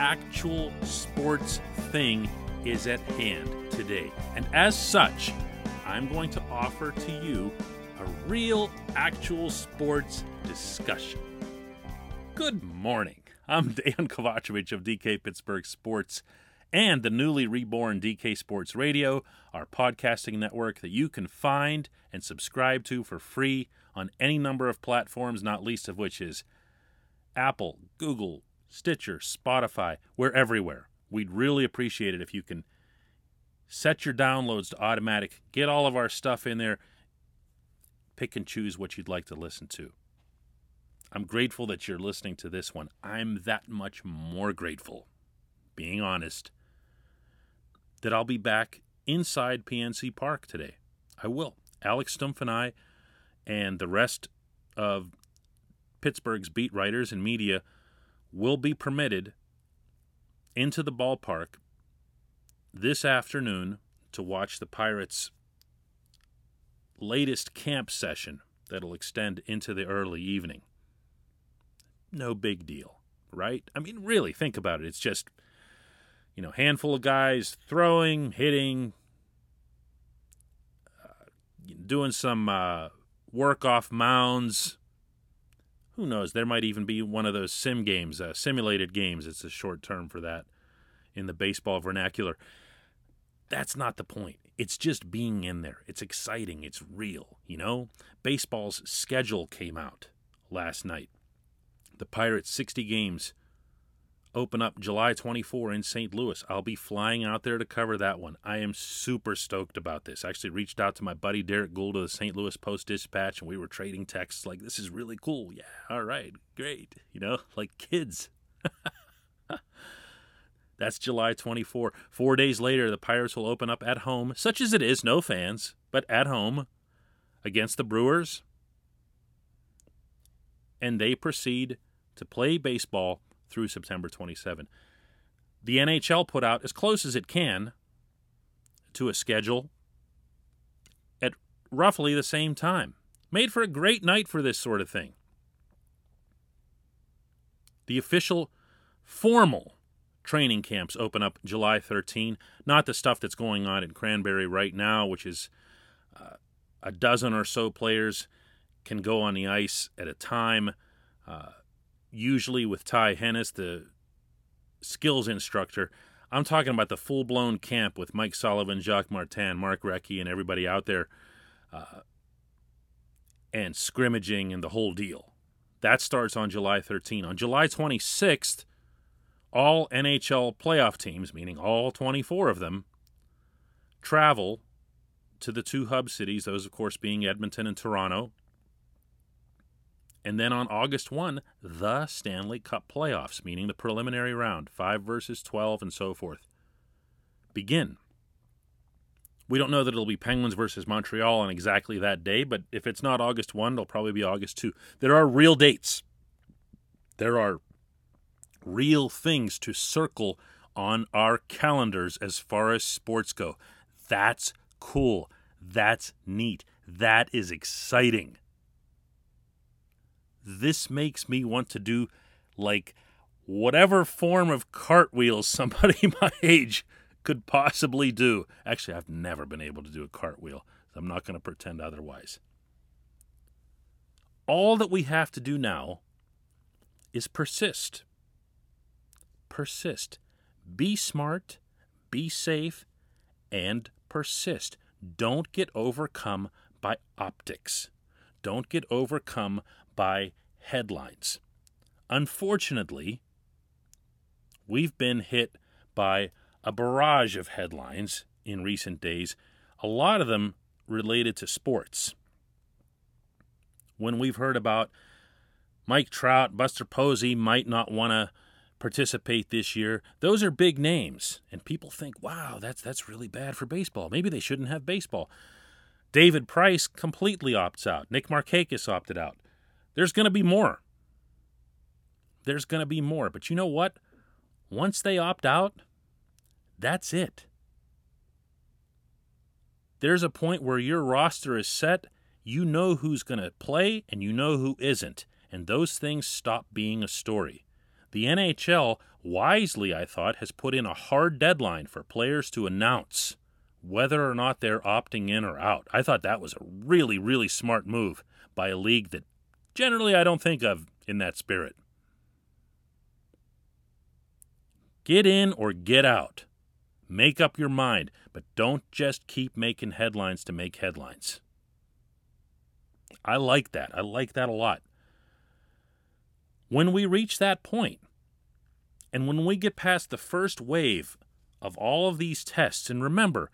actual sports thing is at hand today. And as such, I'm going to offer to you a real, actual sports discussion. Good morning. I'm Dan Kovacevic of DK Pittsburgh Sports and the newly reborn DK Sports Radio, our podcasting network that you can find and subscribe to for free on any number of platforms, not least of which is Apple, Google, Stitcher, Spotify. We're everywhere. We'd really appreciate it if you can set your downloads to automatic, get all of our stuff in there, pick and choose what you'd like to listen to. I'm grateful that you're listening to this one. I'm that much more grateful, being honest, that I'll be back inside PNC Park today. I will. Alex Stumpf and I and the rest of Pittsburgh's beat writers and media will be permitted into the ballpark this afternoon to watch the Pirates' latest camp session that'll extend into the early evening. No big deal, right? I mean, really, think about it. It's just, you know, handful of guys throwing, hitting, uh, doing some uh, work off mounds. Who knows? There might even be one of those sim games, uh, simulated games. It's a short term for that in the baseball vernacular. That's not the point. It's just being in there. It's exciting. It's real, you know? Baseball's schedule came out last night. The Pirates' 60 games open up July 24 in St. Louis. I'll be flying out there to cover that one. I am super stoked about this. I actually reached out to my buddy Derrick Goold of the St. Louis Post Dispatch, and we were trading texts like, this is really cool. Yeah, all right, great. You know, like kids. That's July 24. Four days later, the Pirates will open up at home, such as it is, no fans, but at home against the Brewers. And they proceed to play baseball through September 27. The NHL put out as close as it can to a schedule at roughly the same time. Made for a great night for this sort of thing. The official formal training camps open up July 13. Not the stuff that's going on in Cranberry right now, which is uh, a dozen or so players can go on the ice at a time. Uh, usually with Ty Hennes, the skills instructor. I'm talking about the full blown camp with Mike Sullivan, Jacques Martin, Mark Recchi, and everybody out there, uh, and scrimmaging and the whole deal. That starts on July 13. On July 26th, all NHL playoff teams, meaning all 24 of them, travel to the two hub cities, those, of course, being Edmonton and Toronto. And then on August 1, the Stanley Cup playoffs, meaning the preliminary round, 5 versus 12 and so forth, begin. We don't know that it'll be Penguins versus Montreal on exactly that day, but if it's not August 1, it'll probably be August 2. There are real dates. There are real things to circle on our calendars as far as sports go. That's cool. That's neat. That is exciting. This makes me want to do like whatever form of cartwheels somebody my age could possibly do. Actually, I've never been able to do a cartwheel. So I'm not going to pretend otherwise. All that we have to do now is persist persist. Be smart, be safe, and persist. Don't get overcome by optics. Don't get overcome by headlines. Unfortunately, we've been hit by a barrage of headlines in recent days, a lot of them related to sports. When we've heard about Mike Trout, Buster Posey might not want to participate this year. Those are big names, and people think, "Wow, that's that's really bad for baseball. Maybe they shouldn't have baseball." David Price completely opts out. Nick Markakis opted out. There's going to be more. There's going to be more, but you know what? Once they opt out, that's it. There's a point where your roster is set, you know who's going to play and you know who isn't, and those things stop being a story The NHL, wisely, I thought, has put in a hard deadline for players to announce whether or not they're opting in or out. I thought that was a really, really smart move by a league that generally I don't think of in that spirit. Get in or get out. Make up your mind, but don't just keep making headlines to make headlines. I like that. I like that a lot. When we reach that point, and when we get past the first wave of all of these tests, and remember,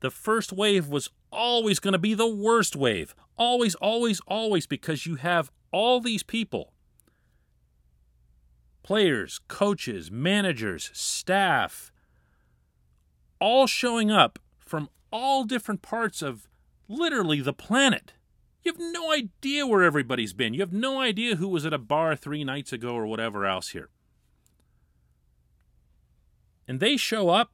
the first wave was always going to be the worst wave. Always, always, always, because you have all these people players, coaches, managers, staff all showing up from all different parts of literally the planet. You have no idea where everybody's been. You have no idea who was at a bar three nights ago or whatever else here. And they show up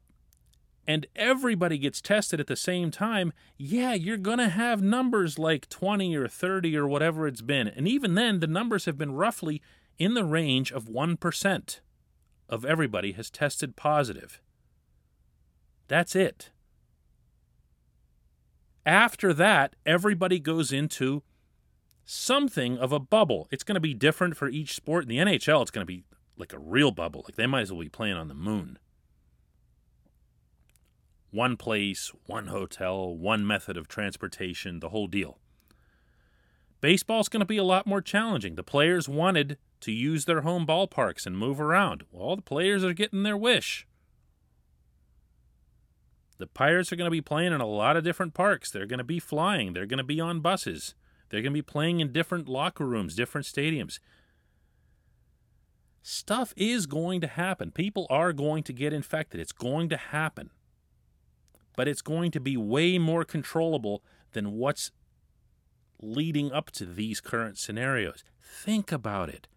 and everybody gets tested at the same time, yeah, you're going to have numbers like 20 or 30 or whatever it's been. And even then, the numbers have been roughly in the range of 1% of everybody has tested positive. That's it. After that, everybody goes into something of a bubble. It's going to be different for each sport. In the NHL, it's going to be like a real bubble. Like they might as well be playing on the moon. One place, one hotel, one method of transportation, the whole deal. Baseball's going to be a lot more challenging. The players wanted to use their home ballparks and move around. Well, the players are getting their wish. The Pirates are going to be playing in a lot of different parks. They're going to be flying. They're going to be on buses. They're going to be playing in different locker rooms, different stadiums. Stuff is going to happen. People are going to get infected. It's going to happen. But it's going to be way more controllable than what's leading up to these current scenarios. Think about it.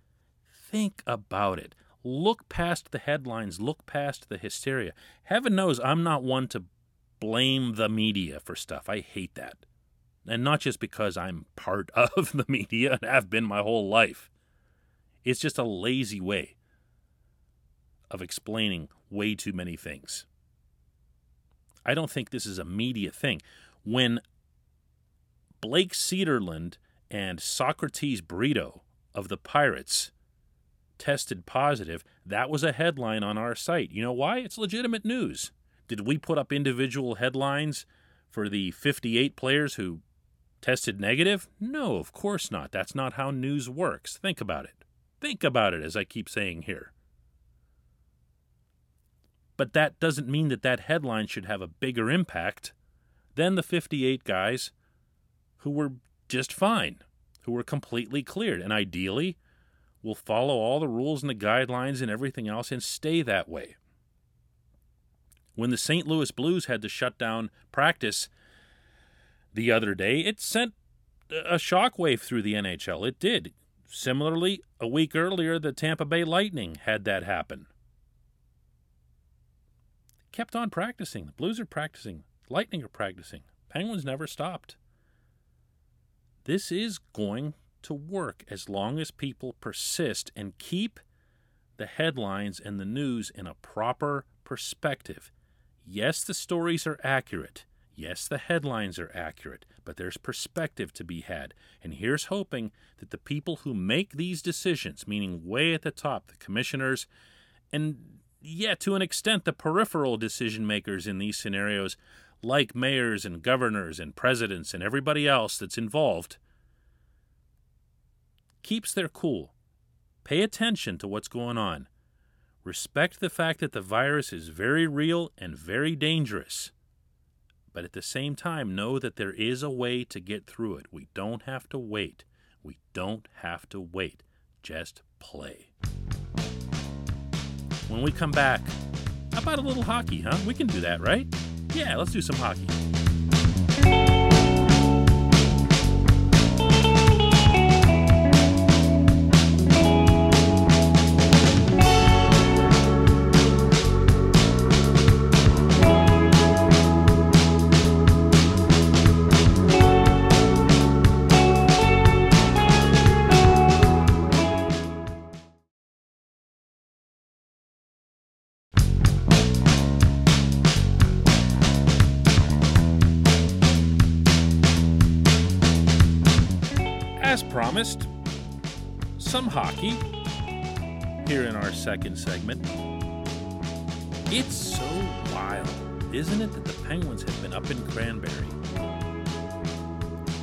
Think about it. Look past the headlines, look past the hysteria. Heaven knows I'm not one to blame the media for stuff. I hate that. And not just because I'm part of the media and have been my whole life. It's just a lazy way of explaining way too many things. I don't think this is a media thing. When Blake Cederlind and Socrates Brito of the Pirates tested positive, that was a headline on our site. You know why? It's legitimate news. Did we put up individual headlines for the 58 players who tested negative? No, of course not. That's not how news works. Think about it. Think about it, as I keep saying here. But that doesn't mean that that headline should have a bigger impact than the 58 guys who were just fine, who were completely cleared. And ideally, will follow all the rules and the guidelines and everything else and stay that way. When the St. Louis Blues had to shut down practice the other day, it sent a shockwave through the NHL. It did. Similarly, a week earlier, the Tampa Bay Lightning had that happen. Kept on practicing. The Blues are practicing. Lightning are practicing. Penguins never stopped. This is going to work as long as people persist and keep the headlines and the news in a proper perspective. Yes, the stories are accurate. Yes, the headlines are accurate, but there's perspective to be had. And here's hoping that the people who make these decisions, meaning way at the top, the commissioners, and yeah, to an extent, the peripheral decision makers in these scenarios, like mayors and governors and presidents and everybody else that's involved, keeps their cool. Pay attention to what's going on. Respect the fact that the virus is very real and very dangerous. But at the same time, know that there is a way to get through it. We don't have to wait. We don't have to wait. Just play. When we come back, how about a little hockey, huh? We can do that, right? Yeah, let's do some hockey. Hockey here in our second segment. It's so wild, isn't it, that the Penguins have been up in Cranberry?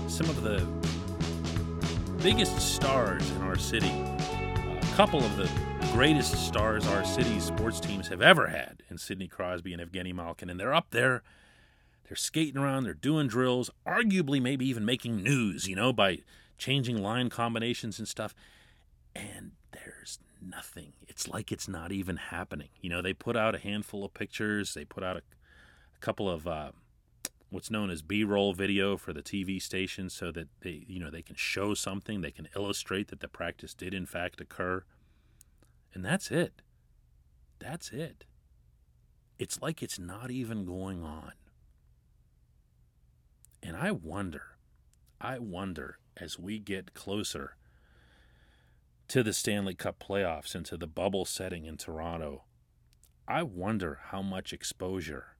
Some of the biggest stars in our city, a couple of the greatest stars our city's sports teams have ever had in Sidney Crosby and Evgeny Malkin, and they're up there. They're skating around, they're doing drills, arguably maybe even making news, you know, by changing line combinations and stuff. And there's nothing. It's like it's not even happening. You know, they put out a handful of pictures, they put out a, a couple of uh, what's known as B-roll video for the TV station so that they, you know, they can show something, they can illustrate that the practice did in fact occur. And that's it. That's it. It's like it's not even going on. And I wonder, I wonder as we get closer to the Stanley Cup playoffs and to the bubble setting in Toronto, I wonder how much exposure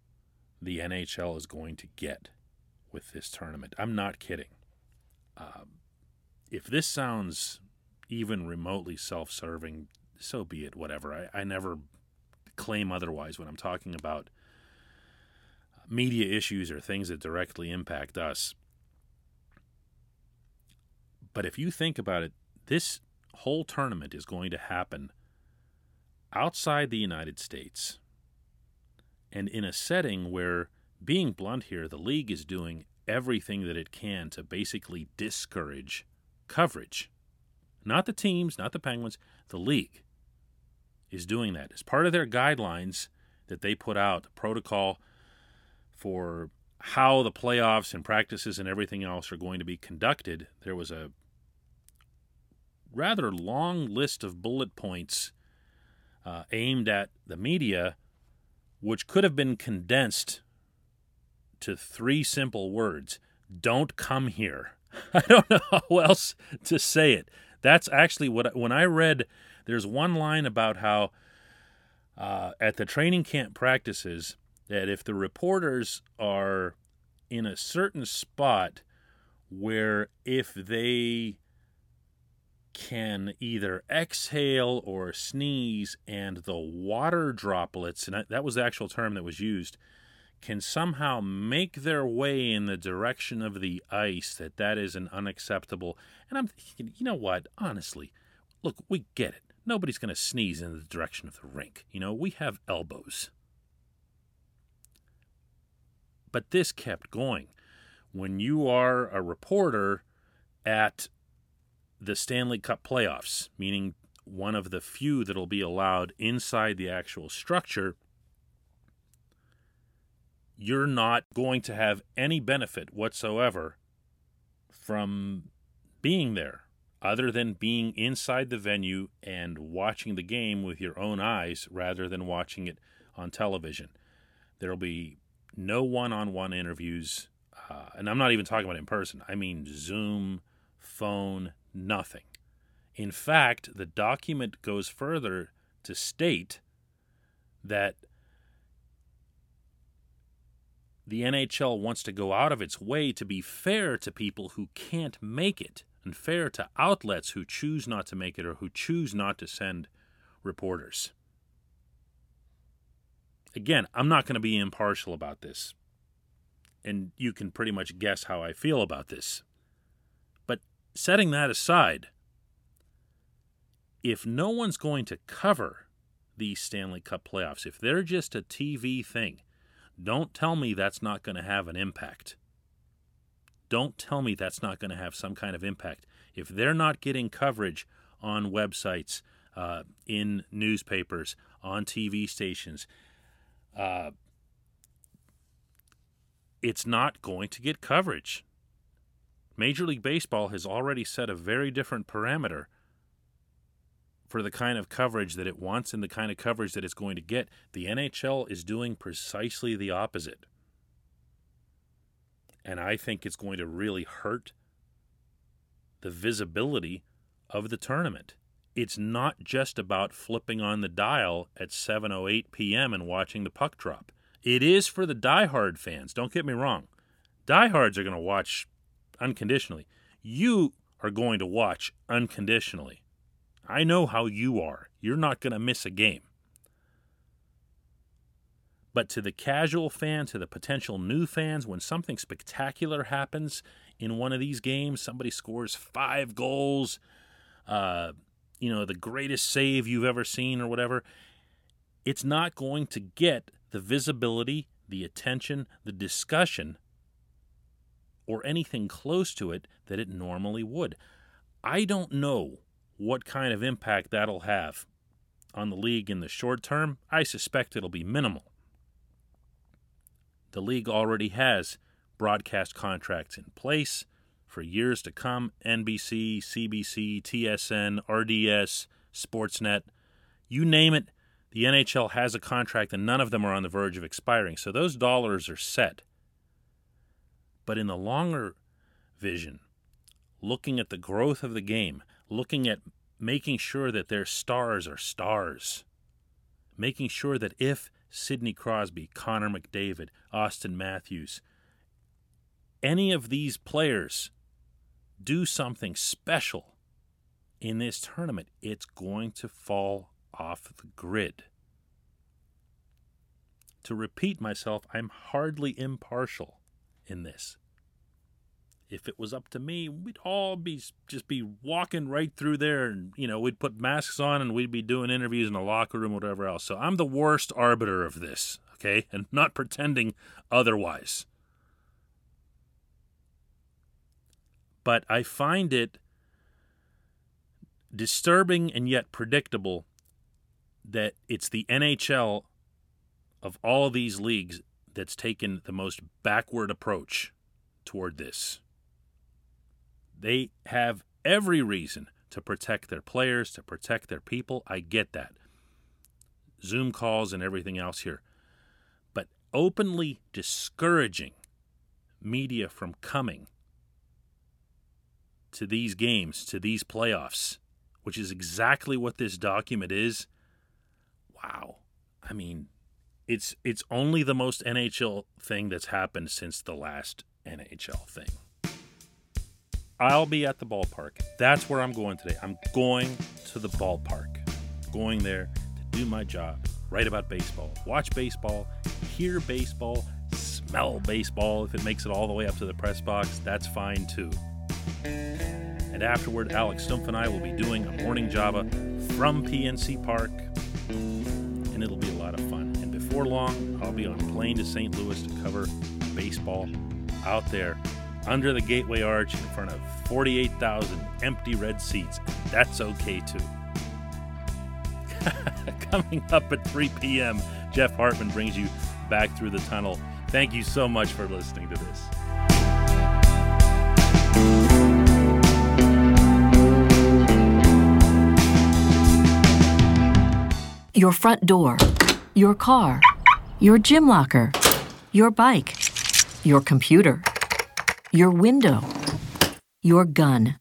the NHL is going to get with this tournament. I'm not kidding. Um, if this sounds even remotely self serving, so be it, whatever. I, I never claim otherwise when I'm talking about media issues or things that directly impact us. But if you think about it, this whole tournament is going to happen outside the United States and in a setting where, being blunt here, the league is doing everything that it can to basically discourage coverage. Not the teams, not the Penguins, the league is doing that. As part of their guidelines that they put out, protocol for how the playoffs and practices and everything else are going to be conducted, there was a rather long list of bullet points uh, aimed at the media, which could have been condensed to three simple words Don't come here. I don't know how else to say it. That's actually what, when I read, there's one line about how uh, at the training camp practices, that if the reporters are in a certain spot where if they can either exhale or sneeze, and the water droplets, and that was the actual term that was used, can somehow make their way in the direction of the ice, that that is an unacceptable. And I'm thinking, you know what? Honestly, look, we get it. Nobody's going to sneeze in the direction of the rink. You know, we have elbows. But this kept going. When you are a reporter at the Stanley Cup playoffs, meaning one of the few that'll be allowed inside the actual structure, you're not going to have any benefit whatsoever from being there other than being inside the venue and watching the game with your own eyes rather than watching it on television. There'll be no one on one interviews, uh, and I'm not even talking about in person. I mean, Zoom, phone, nothing. In fact, the document goes further to state that the NHL wants to go out of its way to be fair to people who can't make it and fair to outlets who choose not to make it or who choose not to send reporters. Again, I'm not going to be impartial about this. And you can pretty much guess how I feel about this setting that aside, if no one's going to cover these Stanley Cup playoffs, if they're just a TV thing, don't tell me that's not going to have an impact. Don't tell me that's not going to have some kind of impact. If they're not getting coverage on websites, uh, in newspapers, on TV stations, uh, it's not going to get coverage. Major League Baseball has already set a very different parameter for the kind of coverage that it wants and the kind of coverage that it's going to get. The NHL is doing precisely the opposite. And I think it's going to really hurt the visibility of the tournament. It's not just about flipping on the dial at 7:08 p.m. and watching the puck drop. It is for the diehard fans. Don't get me wrong. Diehards are going to watch unconditionally. You are going to watch unconditionally. I know how you are. You're not going to miss a game. But to the casual fan, to the potential new fans, when something spectacular happens in one of these games, somebody scores five goals, uh, you know, the greatest save you've ever seen or whatever, it's not going to get the visibility, the attention, the discussion, or anything close to it that it normally would. I don't know what kind of impact that'll have on the league in the short term. I suspect it'll be minimal the league already has broadcast contracts in place for years to come NBC, CBC, TSN, RDS, Sportsnet, you name it. The NHL has a contract and none of them are on the verge of expiring. So those dollars are set. But in the longer vision, looking at the growth of the game, looking at making sure that their stars are stars, making sure that if Sidney Crosby, Connor McDavid, Auston Matthews. Any of these players do something special in this tournament, it's going to fall off the grid. To repeat myself, I'm hardly impartial in this if it was up to me, we'd all be just be walking right through there, and you know, we'd put masks on and we'd be doing interviews in the locker room, whatever else. So I'm the worst arbiter of this, okay, and not pretending otherwise. But I find it disturbing and yet predictable that it's the NHL of all these leagues that's taken the most backward approach toward this. They have every reason to protect their players, to protect their people. I get that. Zoom calls and everything else here. But openly discouraging media from coming to these games, to these playoffs, which is exactly what this document is. Wow. I mean, it's it's only the most NHL thing that's happened since the last NHL thing. I'll be at the ballpark. That's where I'm going today. I'm going to the ballpark, going there to do my job, write about baseball, watch baseball, hear baseball, smell baseball. If it makes it all the way up to the press box, that's fine too. And afterward, Alex Stumpf and I will be doing a morning Java from PNC Park, and it'll be a lot of fun. Before long, I'll be on plane to St. Louis to cover baseball out there under the Gateway Arch in front of 48,000 empty red seats. That's okay too. Coming up at 3 p.m., Jeff Hartman brings you back through the tunnel. Thank you so much for listening to this. Your front door, your car, your gym locker, your bike, your computer your window, your gun.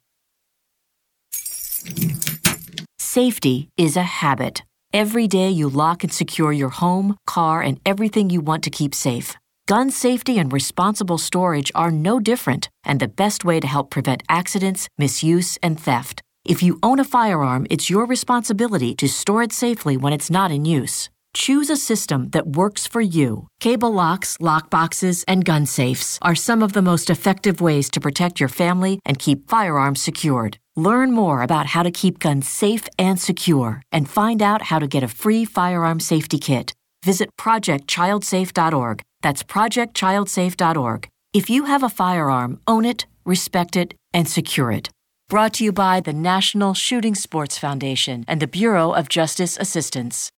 Safety is a habit. Every day you lock and secure your home, car, and everything you want to keep safe. Gun safety and responsible storage are no different and the best way to help prevent accidents, misuse, and theft. If you own a firearm, it's your responsibility to store it safely when it's not in use. Choose a system that works for you. Cable locks, lock boxes, and gun safes are some of the most effective ways to protect your family and keep firearms secured. Learn more about how to keep guns safe and secure and find out how to get a free firearm safety kit. Visit projectchildsafe.org. That's projectchildsafe.org. If you have a firearm, own it, respect it, and secure it. Brought to you by the National Shooting Sports Foundation and the Bureau of Justice Assistance.